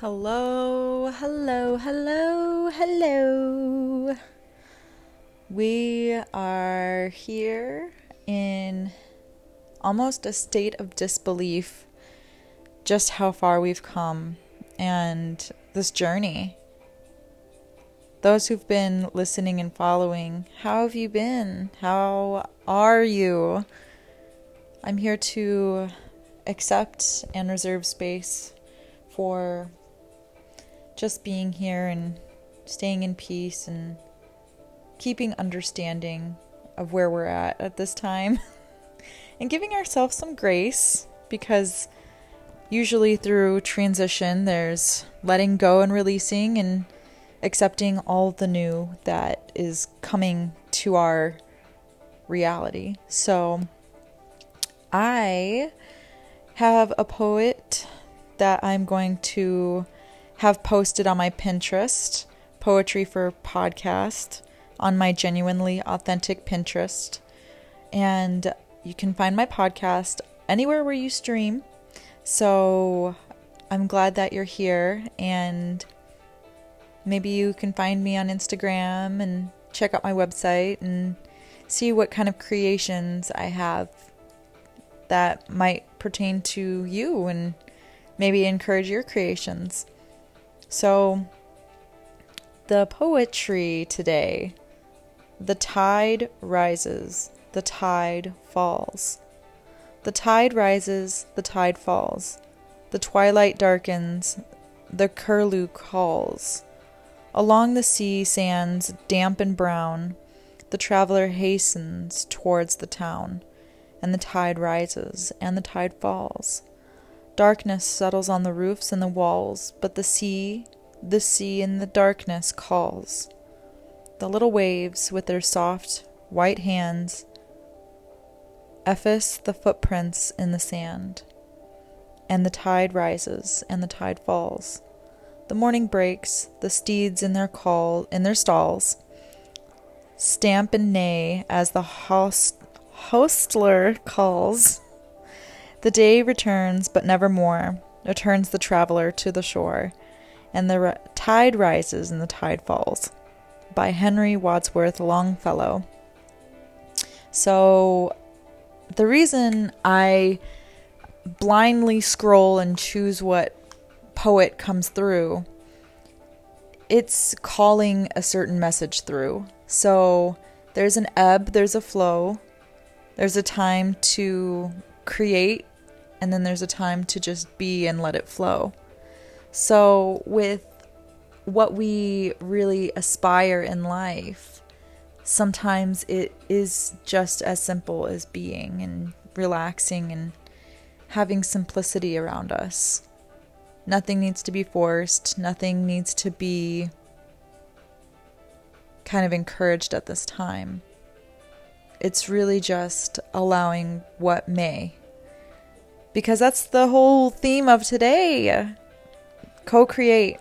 Hello, hello, hello, hello. We are here in almost a state of disbelief just how far we've come and this journey. Those who've been listening and following, how have you been? How are you? I'm here to accept and reserve space for just being here and staying in peace and keeping understanding of where we're at at this time and giving ourselves some grace because usually through transition there's letting go and releasing and accepting all the new that is coming to our reality. So I have a poet that I'm going to have posted on my Pinterest, Poetry for Podcast, on my genuinely authentic Pinterest. And you can find my podcast anywhere where you stream. So I'm glad that you're here and maybe you can find me on Instagram and check out my website and see what kind of creations I have that might pertain to you and maybe encourage your creations. So, the poetry today the tide rises, the tide falls. The tide rises, the tide falls. The twilight darkens, the curlew calls. Along the sea sands, damp and brown, the traveler hastens towards the town, and the tide rises, and the tide falls. Darkness settles on the roofs and the walls, but the sea, the sea in the darkness calls. The little waves, with their soft, white hands, efface the footprints in the sand. And the tide rises, and the tide falls. The morning breaks, the steeds in their call in their stalls stamp and neigh as the host, hostler calls. The day returns, but never more returns the traveler to the shore, and the tide rises and the tide falls. By Henry Wadsworth Longfellow. So, the reason I blindly scroll and choose what poet comes through, it's calling a certain message through. So, there's an ebb, there's a flow, there's a time to create and then there's a time to just be and let it flow. So, with what we really aspire in life, sometimes it is just as simple as being and relaxing and having simplicity around us. Nothing needs to be forced, nothing needs to be kind of encouraged at this time. It's really just allowing what may because that's the whole theme of today co create.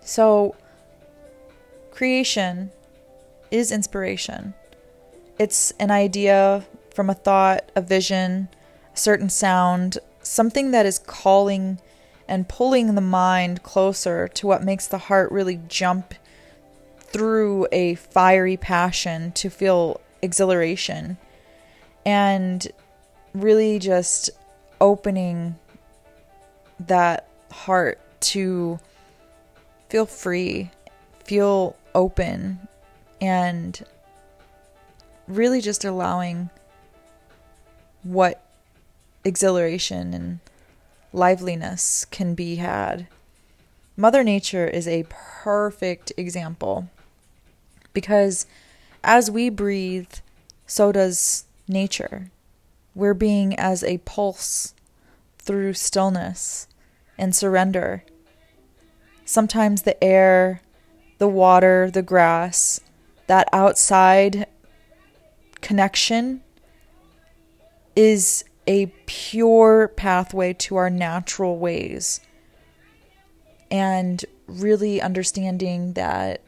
So, creation is inspiration. It's an idea from a thought, a vision, a certain sound, something that is calling and pulling the mind closer to what makes the heart really jump through a fiery passion to feel exhilaration. And really just opening that heart to feel free, feel open, and really just allowing what exhilaration and liveliness can be had. Mother Nature is a perfect example because as we breathe, so does nature. We're being as a pulse through stillness and surrender. Sometimes the air, the water, the grass, that outside connection is a pure pathway to our natural ways. And really understanding that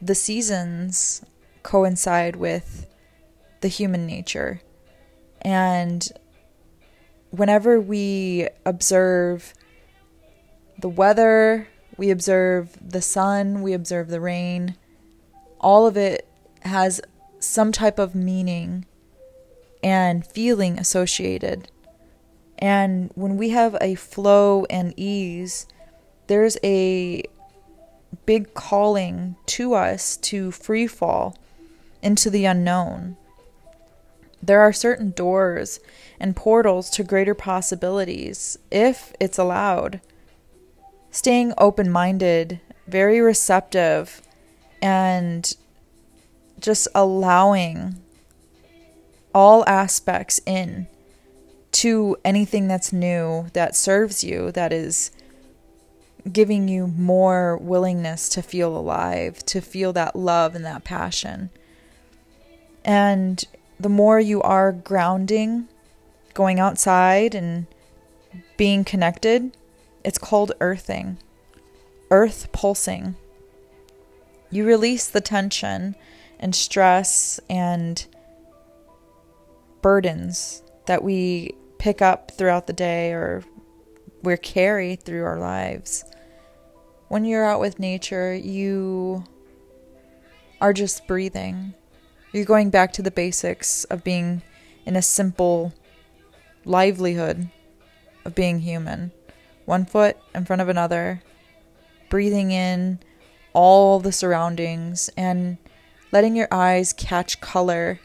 the seasons coincide with the human nature and whenever we observe the weather, we observe the sun, we observe the rain. All of it has some type of meaning and feeling associated. And when we have a flow and ease, there's a big calling to us to free fall into the unknown. There are certain doors and portals to greater possibilities if it's allowed. Staying open minded, very receptive, and just allowing all aspects in to anything that's new that serves you, that is giving you more willingness to feel alive, to feel that love and that passion. And the more you are grounding, going outside and being connected, it's called earthing, earth pulsing. You release the tension and stress and burdens that we pick up throughout the day or we carry through our lives. When you're out with nature, you are just breathing. You're going back to the basics of being in a simple livelihood of being human. One foot in front of another, breathing in all the surroundings and letting your eyes catch color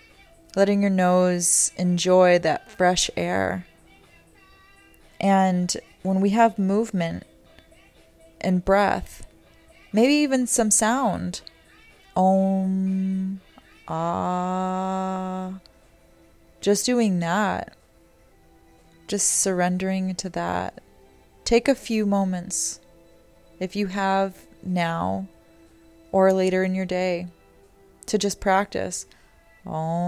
letting your nose enjoy that fresh air. And when we have movement and breath, maybe even some sound, om, ah, just doing that, just surrendering to that. Take a few moments if you have now or later in your day to just practice. Om.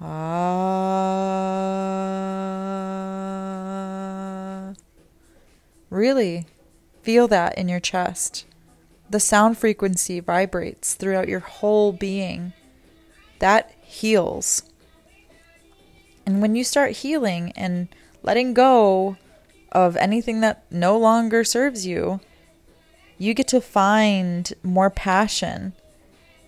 Ah. Really feel that in your chest. The sound frequency vibrates throughout your whole being. That heals. And when you start healing and letting go of anything that no longer serves you, you get to find more passion.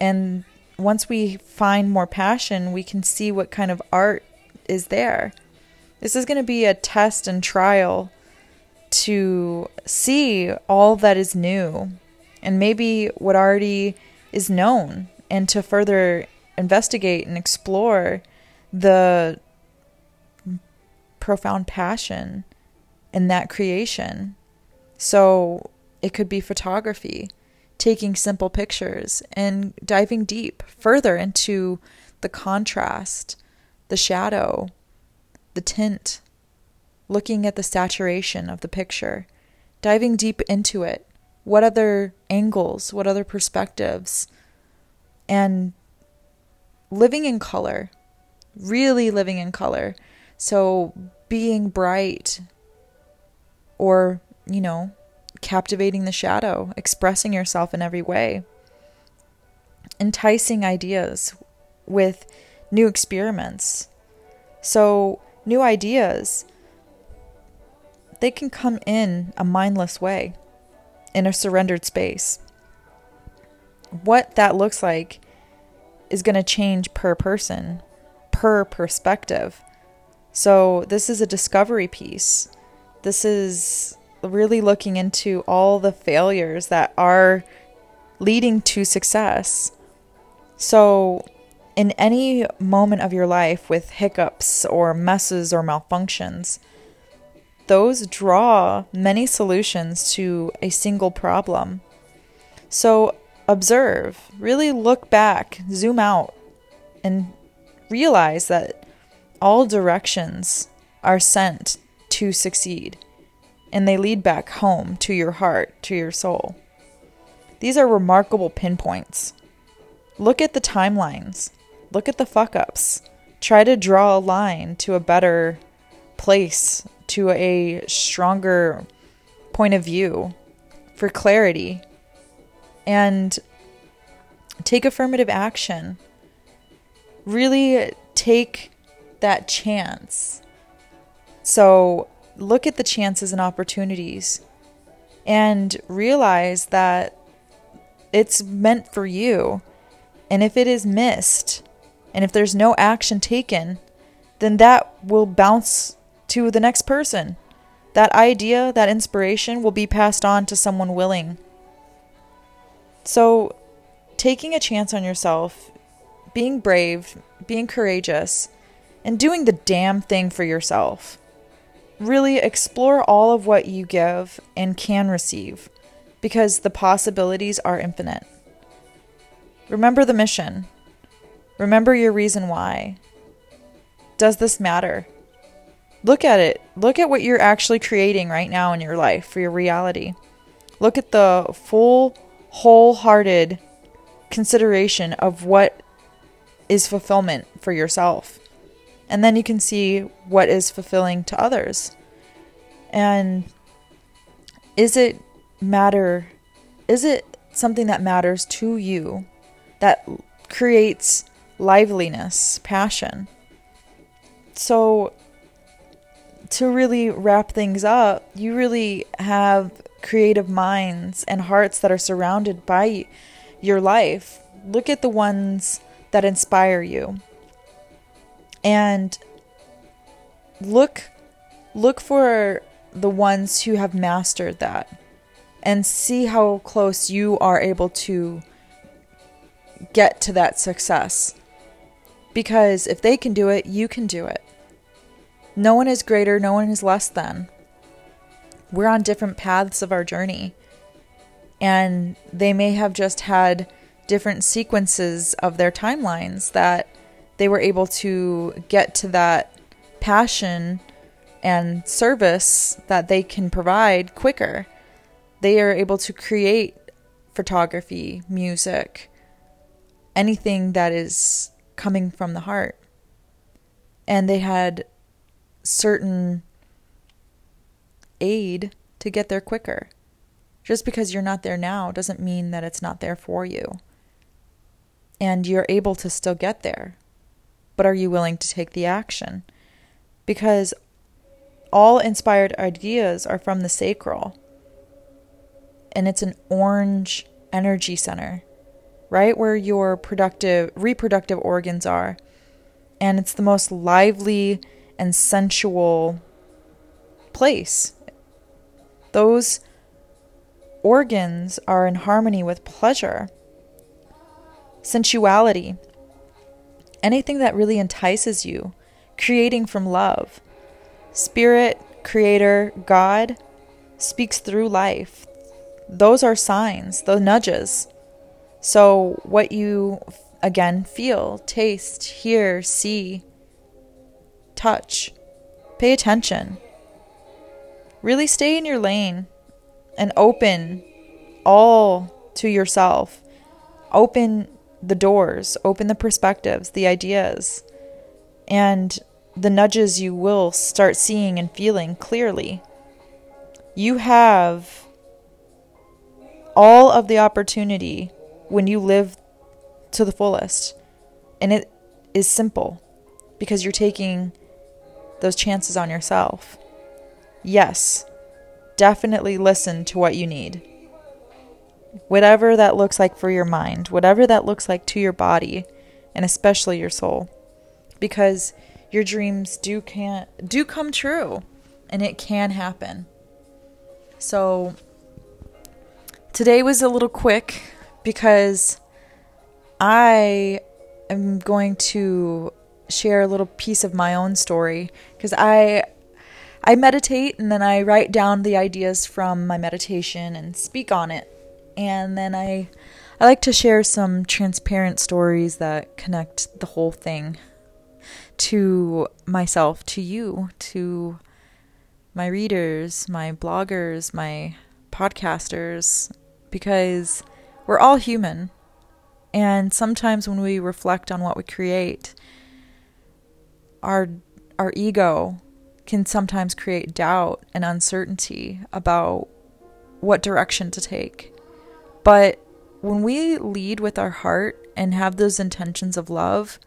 And once we find more passion, we can see what kind of art is there. This is going to be a test and trial to see all that is new and maybe what already is known and to further investigate and explore the profound passion in that creation. So it could be photography, taking simple pictures and diving deep further into the contrast, the shadow, the tint, looking at the saturation of the picture, diving deep into it. What other angles, what other perspectives, and living in color, really living in color. So being bright or, you know, captivating the shadow, expressing yourself in every way, enticing ideas with new experiments. So, new ideas, they can come in a mindless way, in a surrendered space. What that looks like is going to change per person, per perspective. So, this is a discovery piece. This is really looking into all the failures that are leading to success. So, in any moment of your life with hiccups or messes or malfunctions, those draw many solutions to a single problem. So, observe, really look back, zoom out, and realize that all directions are sent to succeed and they lead back home to your heart, to your soul. These are remarkable pinpoints. Look at the timelines, look at the fuck ups. Try to draw a line to a better place, to a stronger point of view for clarity, and take affirmative action. Really take that chance. So, look at the chances and opportunities and realize that it's meant for you. And if it is missed, and if there's no action taken, then that will bounce to the next person. That idea, that inspiration will be passed on to someone willing. So, taking a chance on yourself, being brave, being courageous, and doing the damn thing for yourself. Really explore all of what you give and can receive because the possibilities are infinite. Remember the mission. Remember your reason why. Does this matter? Look at it. Look at what you're actually creating right now in your life for your reality. Look at the full, wholehearted consideration of what is fulfillment for yourself. And then you can see what is fulfilling to others. And is it matter? Is it something that matters to you that creates liveliness, passion? So, to really wrap things up, you really have creative minds and hearts that are surrounded by your life. Look at the ones that inspire you. And look look for the ones who have mastered that and see how close you are able to get to that success. Because if they can do it, you can do it. No one is greater, no one is less than. We're on different paths of our journey. And they may have just had different sequences of their timelines that they were able to get to that passion and service that they can provide quicker they are able to create photography, music, anything that is coming from the heart. And they had certain aid to get there quicker. Just because you're not there now doesn't mean that it's not there for you. And you're able to still get there. But are you willing to take the action? Because all inspired ideas are from the sacral and it's an orange energy center, right where your productive reproductive organs are. And it's the most lively and sensual place. Those organs are in harmony with pleasure, sensuality, anything that really entices you, creating from love. Spirit, Creator, God speaks through life, those are signs, the nudges. So, what you again feel, taste, hear, see, touch, pay attention. Really stay in your lane and open all to yourself. Open the doors, open the perspectives, the ideas, and the nudges you will start seeing and feeling clearly. You have all of the opportunity when you live to the fullest. And it is simple because you're taking those chances on yourself. Yes, definitely listen to what you need. Whatever that looks like for your mind, whatever that looks like to your body, and especially your soul. Because your dreams do can do come true and it can happen. So Today was a little quick because I am going to share a little piece of my own story because I I meditate and then I write down the ideas from my meditation and speak on it. And then I I like to share some transparent stories that connect the whole thing to myself, to you, to my readers, my bloggers, my podcasters, because we're all human. And sometimes when we reflect on what we create, our our ego can sometimes create doubt and uncertainty about what direction to take. But when we lead with our heart and have those intentions of love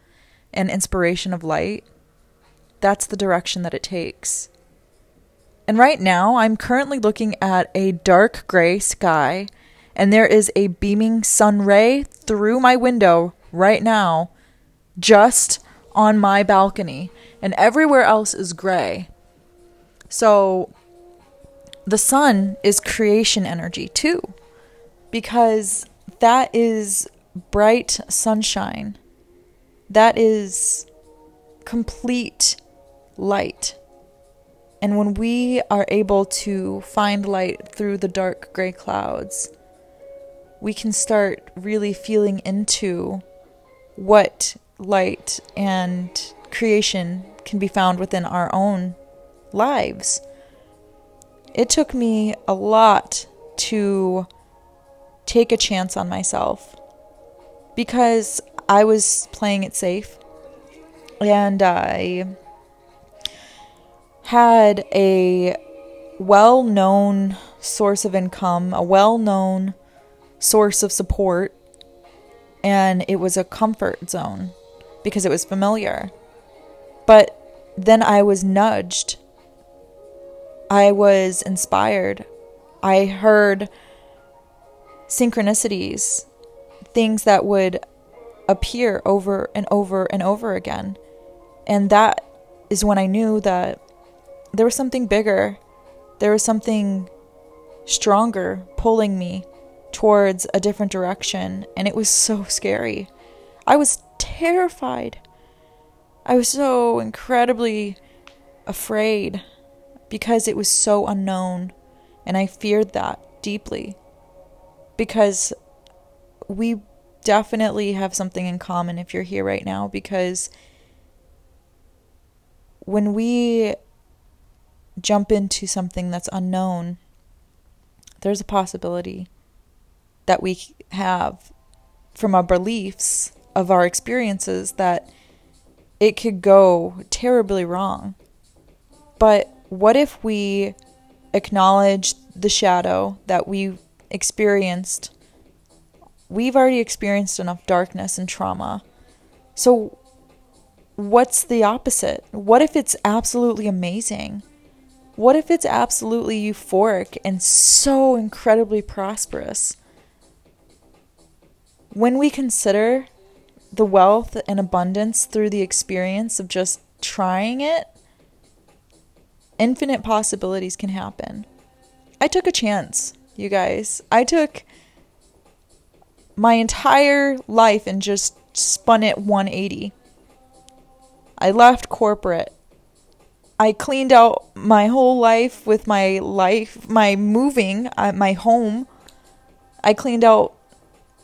and inspiration of light, that's the direction that it takes. And right now, I'm currently looking at a dark gray sky, and there is a beaming sun ray through my window right now, just on my balcony, and everywhere else is gray. So, the sun is creation energy too, because that is bright sunshine. That is complete light. And when we are able to find light through the dark gray clouds, we can start really feeling into what light and creation can be found within our own lives. It took me a lot to take a chance on myself because I was playing it safe and I had a well known source of income, a well known source of support, and it was a comfort zone because it was familiar. But then I was nudged. I was inspired. I heard synchronicities, things that would appear over and over and over again. And that is when I knew that there was something bigger, there was something stronger pulling me towards a different direction. And it was so scary. I was terrified. I was so incredibly afraid because it was so unknown. And I feared that deeply because we definitely have something in common if you're here right now because when we jump into something that's unknown, there's a possibility that we have from our beliefs of our experiences that it could go terribly wrong. But what if we acknowledge the shadow that we experienced? We've already experienced enough darkness and trauma. So, what's the opposite? What if it's absolutely amazing? What if it's absolutely euphoric and so incredibly prosperous? When we consider the wealth and abundance through the experience of just trying it, infinite possibilities can happen. I took a chance, you guys. I took my entire life and just spun it 180. I left corporate. I cleaned out my whole life with my life, my moving, uh, my home. I cleaned out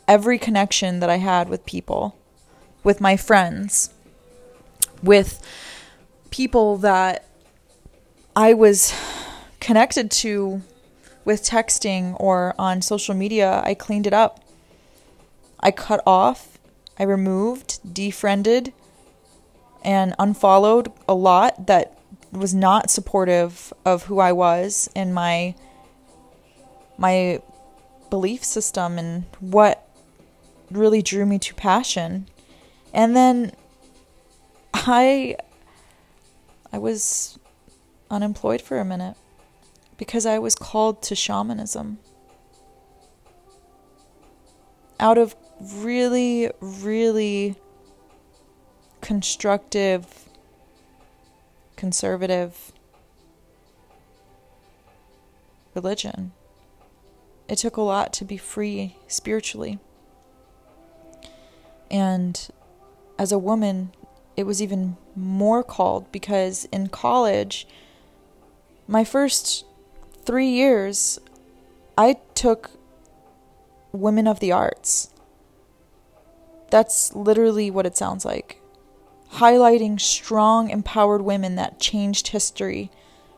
every connection that I had with people, with my friends, with people that I was connected to with texting or on social media. I cleaned it up. I cut off, I removed, defriended, and unfollowed a lot that was not supportive of who I was and my my belief system and what really drew me to passion. And then I I was unemployed for a minute because I was called to shamanism. Out of really really constructive conservative religion. It took a lot to be free spiritually. And as a woman, it was even more called because in college, my first three years, I took women of the arts. That's literally what it sounds like highlighting strong, empowered women that changed history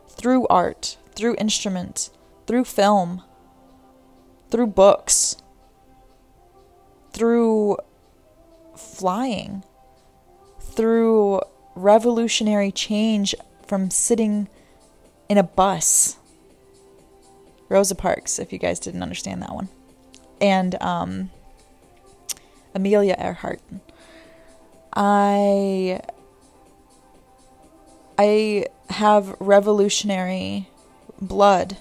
through art, through instrument, through film, through books, through flying, through revolutionary change from sitting in a bus. Rosa Parks, if you guys didn't understand that one. And um, Amelia Earhart. I I have revolutionary blood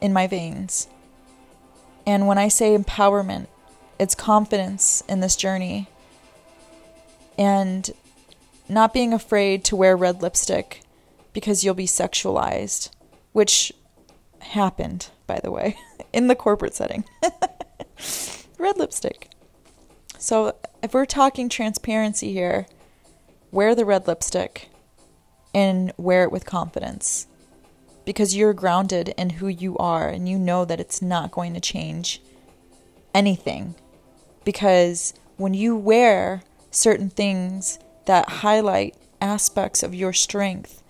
in my veins. And when I say empowerment, it's confidence in this journey and not being afraid to wear red lipstick because you'll be sexualized, which happened, by the way, in the corporate setting. red lipstick. So, if we're talking transparency here, wear the red lipstick and wear it with confidence because you're grounded in who you are and you know that it's not going to change anything. Because when you wear certain things that highlight aspects of your strength,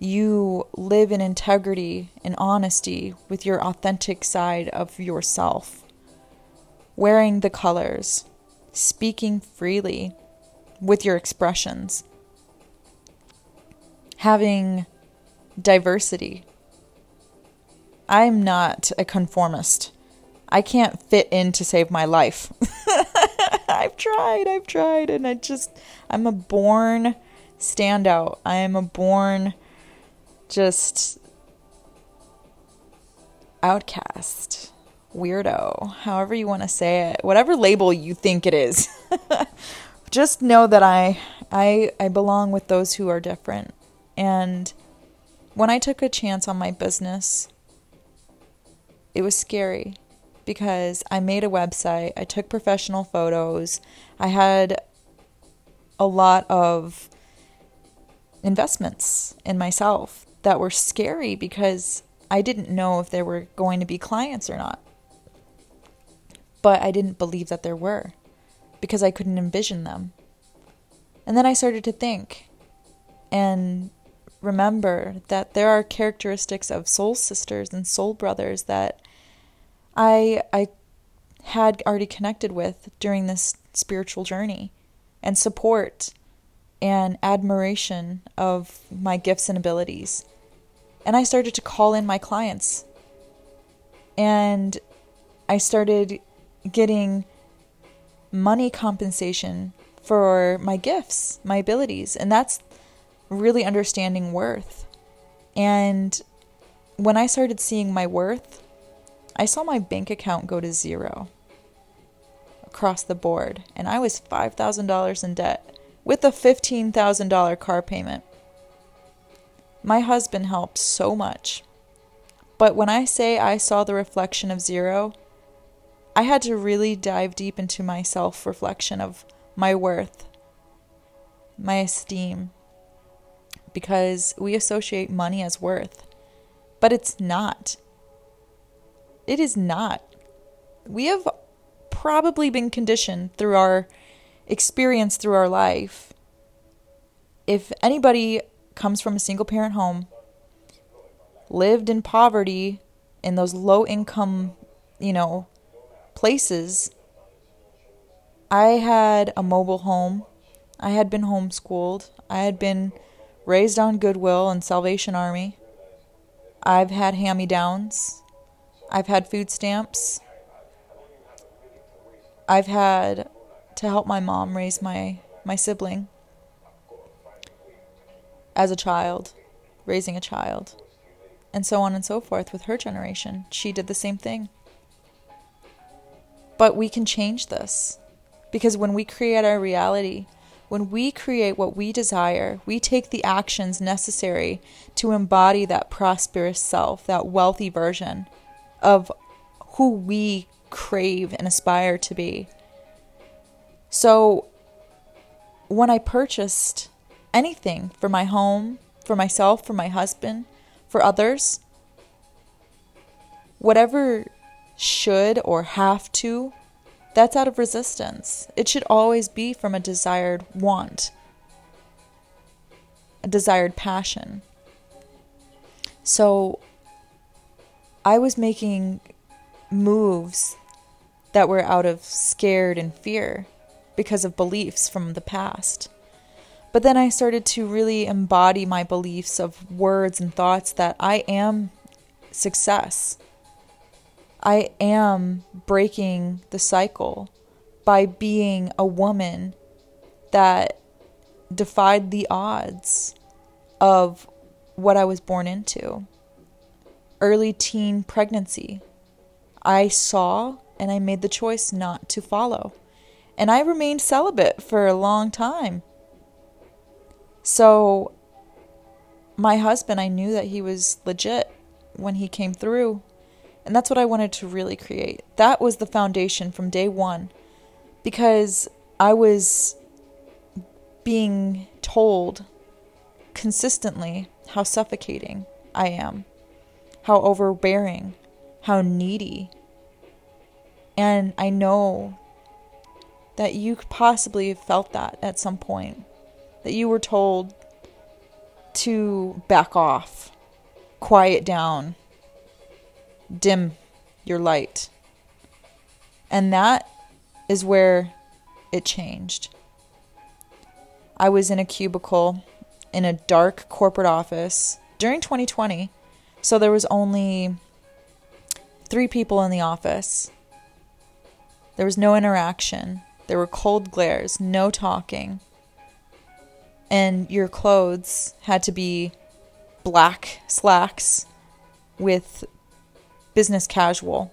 you live in integrity and honesty with your authentic side of yourself. Wearing the colors, speaking freely with your expressions having diversity. I'm not a conformist. I can't fit in to save my life. I've tried, I've tried, and I just, I'm a born standout. I am a born just outcast, weirdo, however you want to say it, whatever label you think it is. just know that I, I, I belong with those who are different. And when I took a chance on my business, it was scary because I made a website, I took professional photos, I had a lot of investments in myself that were scary because I didn't know if there were going to be clients or not. But I didn't believe that there were because I couldn't envision them. And then I started to think and remember that there are characteristics of soul sisters and soul brothers that I I had already connected with during this spiritual journey and support and admiration of my gifts and abilities. And I started to call in my clients. And I started getting money compensation for my gifts, my abilities. And that's really understanding worth. And when I started seeing my worth, I saw my bank account go to zero across the board, and I was $5,000 in debt with a $15,000 car payment. My husband helped so much. But when I say I saw the reflection of zero, I had to really dive deep into my self reflection of my worth, my esteem, because we associate money as worth. But it's not. It is not. We have probably been conditioned through our experience through our life. If anybody comes from a single parent home, lived in poverty in those low income, you know, places, I had a mobile home. I had been homeschooled. I had been raised on Goodwill and Salvation Army. I've had hand me downs. I've had food stamps. I've had to help my mom raise my, my sibling as a child, raising a child, and so on and so forth with her generation. She did the same thing. But we can change this because when we create our reality, when we create what we desire, we take the actions necessary to embody that prosperous self, that wealthy version of who we crave and aspire to be. So, when I purchased anything for my home, for myself, for my husband, for others, whatever should or have to that's out of resistance. It should always be from a desired want, a desired passion. So I was making moves that were out of scared and fear because of beliefs from the past. But then I started to really embody my beliefs of words and thoughts that I am success. I am breaking the cycle by being a woman that defied the odds of what I was born into. Early teen pregnancy. I saw and I made the choice not to follow. And I remained celibate for a long time. So, my husband, I knew that he was legit when he came through. And that's what I wanted to really create. That was the foundation from day one. Because I was being told consistently how suffocating I am, how overbearing, how needy. And I know that you possibly have felt that at some point, that you were told to back off, quiet down, dim your light. And that is where it changed. I was in a cubicle in a dark corporate office during 2020. So there was only three people in the office. There was no interaction. There were cold glares, no talking. And your clothes had to be black slacks with business casual.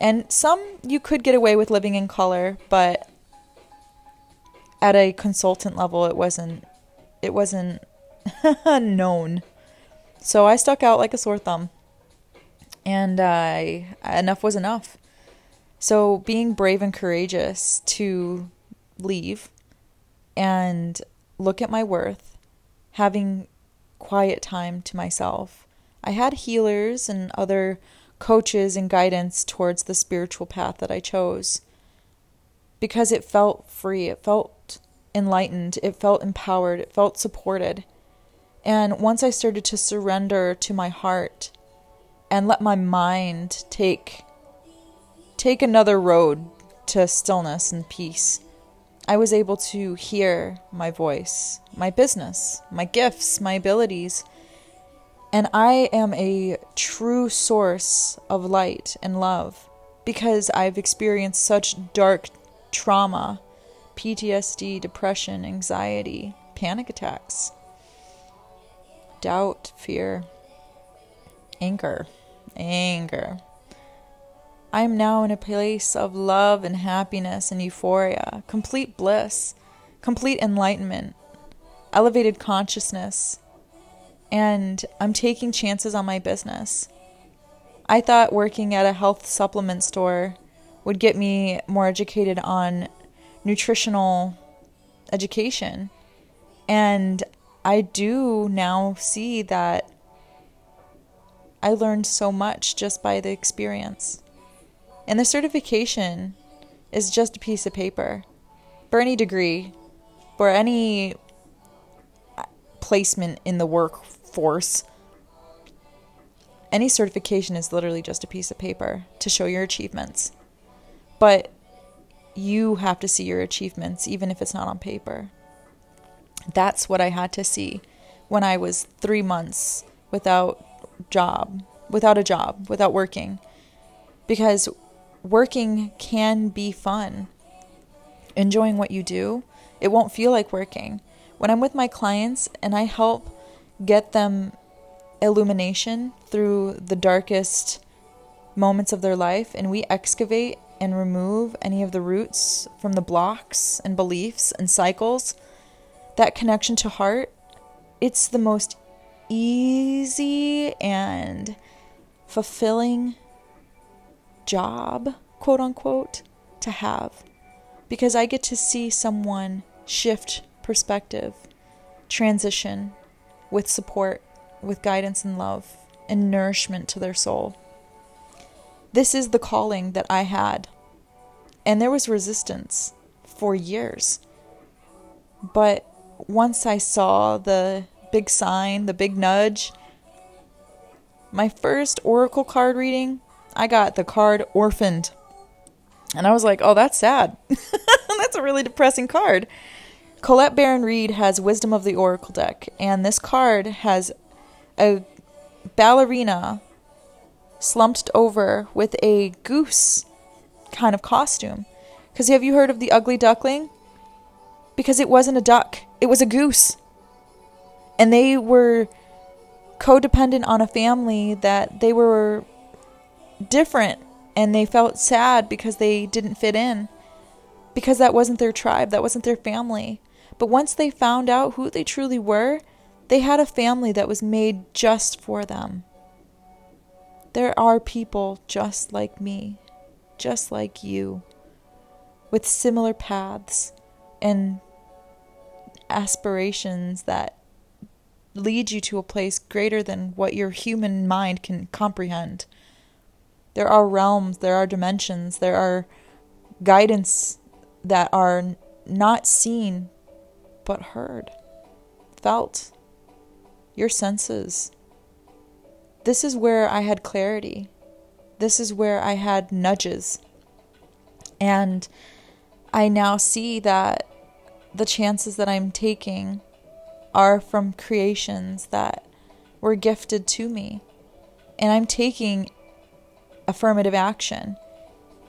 And some you could get away with living in color, but at a consultant level it wasn't it wasn't known. So I stuck out like a sore thumb. And I enough was enough. So being brave and courageous to leave and look at my worth, having quiet time to myself. I had healers and other coaches and guidance towards the spiritual path that I chose because it felt free. It felt enlightened. It felt empowered. It felt supported. And once I started to surrender to my heart and let my mind take take another road to stillness and peace, I was able to hear my voice, my business, my gifts, my abilities. And I am a true source of light and love because I've experienced such dark trauma, PTSD, depression, anxiety, panic attacks, doubt, fear, anger, anger. I am now in a place of love and happiness and euphoria, complete bliss, complete enlightenment, elevated consciousness, and I'm taking chances on my business. I thought working at a health supplement store would get me more educated on nutritional education. And I do now see that I learned so much just by the experience. And the certification is just a piece of paper. For any degree, for any uh, placement in the workforce, any certification is literally just a piece of paper to show your achievements. But you have to see your achievements, even if it's not on paper. That's what I had to see when I was three months without job, without a job, without working. Because working can be fun. Enjoying what you do, it won't feel like working. When I'm with my clients and I help get them illumination through the darkest moments of their life and we excavate and remove any of the roots from the blocks and beliefs and cycles, that connection to heart, it's the most easy and fulfilling job, quote unquote, to have. Because I get to see someone shift perspective, transition with support, with guidance and love, and nourishment to their soul. This is the calling that I had. And there was resistance for years. But once I saw the big sign, the big nudge, my first Oracle card reading, I got the card Orphaned. And I was like, oh, that's sad. that's a really depressing card. Colette Baron Reid has Wisdom of the Oracle deck, and this card has a ballerina slumped over with a goose kind of costume. Because have you heard of the ugly duckling? Because it wasn't a duck, it was a goose. And they were codependent on a family that they were different and they felt sad because they didn't fit in because that wasn't their tribe, that wasn't their family. But once they found out who they truly were, they had a family that was made just for them. There are people just like me, just like you, with similar paths and aspirations that lead you to a place greater than what your human mind can comprehend. There are realms, there are dimensions, there are guidance that are not seen but heard, felt, your senses. This is where I had clarity. This is where I had nudges. And I now see that the chances that I'm taking are from creations that were gifted to me. And I'm taking affirmative action.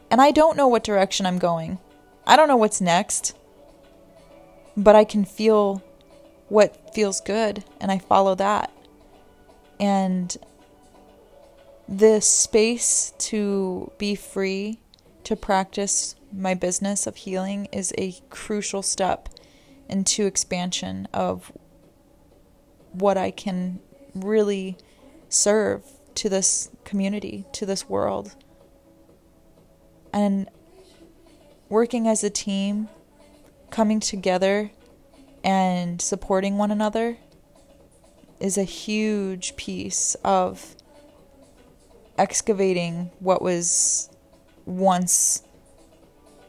And I don't know what direction I'm going. I don't know what's next, but I can feel what feels good and I follow that. And this space to be free to practice my business of healing is a crucial step into expansion of what I can really serve to this community, to this world. And working as a team, coming together and supporting one another is a huge piece of excavating what was once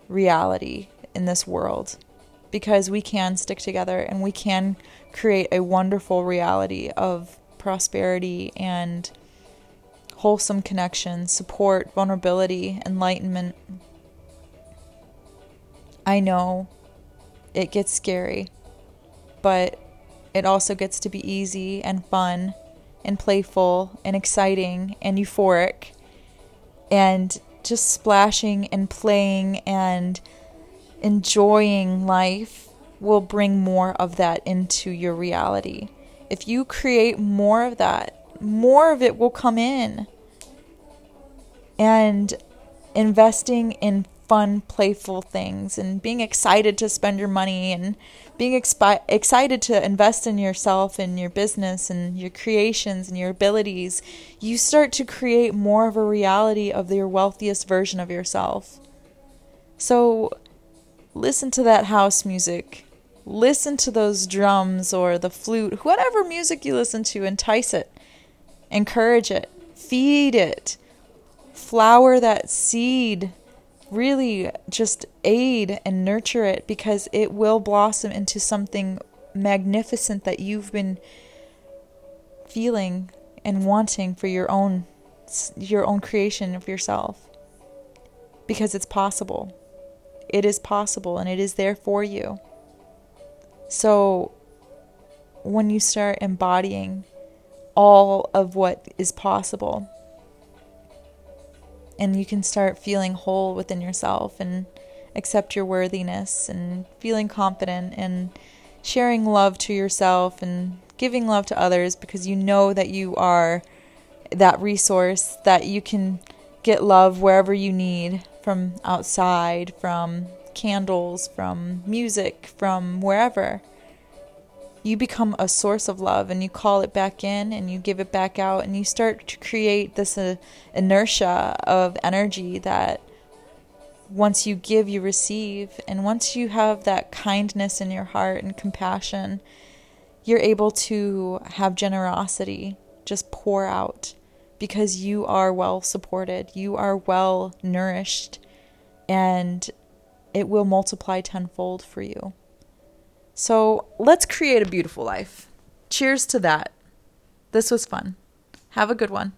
reality in this world because we can stick together and we can create a wonderful reality of prosperity and wholesome connection, support, vulnerability, enlightenment, I know it gets scary, but it also gets to be easy and fun and playful and exciting and euphoric and just splashing and playing and enjoying life will bring more of that into your reality. If you create more of that, more of it will come in. And investing in fun, playful things and being excited to spend your money and being expi- excited to invest in yourself and your business and your creations and your abilities, you start to create more of a reality of your wealthiest version of yourself. So listen to that house music. Listen to those drums or the flute, whatever music you listen to, entice it, encourage it, feed it, flower that seed. Really just aid and nurture it because it will blossom into something magnificent that you've been feeling and wanting for your own your own creation of yourself because it's possible it is possible and it is there for you. So when you start embodying all of what is possible and you can start feeling whole within yourself and accept your worthiness and feeling confident and sharing love to yourself and giving love to others because you know that you are that resource that you can get love wherever you need from outside, from candles, from music, from wherever. You become a source of love and you call it back in and you give it back out and you start to create this uh, inertia of energy that once you give you receive. And once you have that kindness in your heart and compassion you're able to have generosity just pour out because you are well supported you are well nourished and it will multiply tenfold for you so let's create a beautiful life. Cheers to that. This was fun. Have a good one.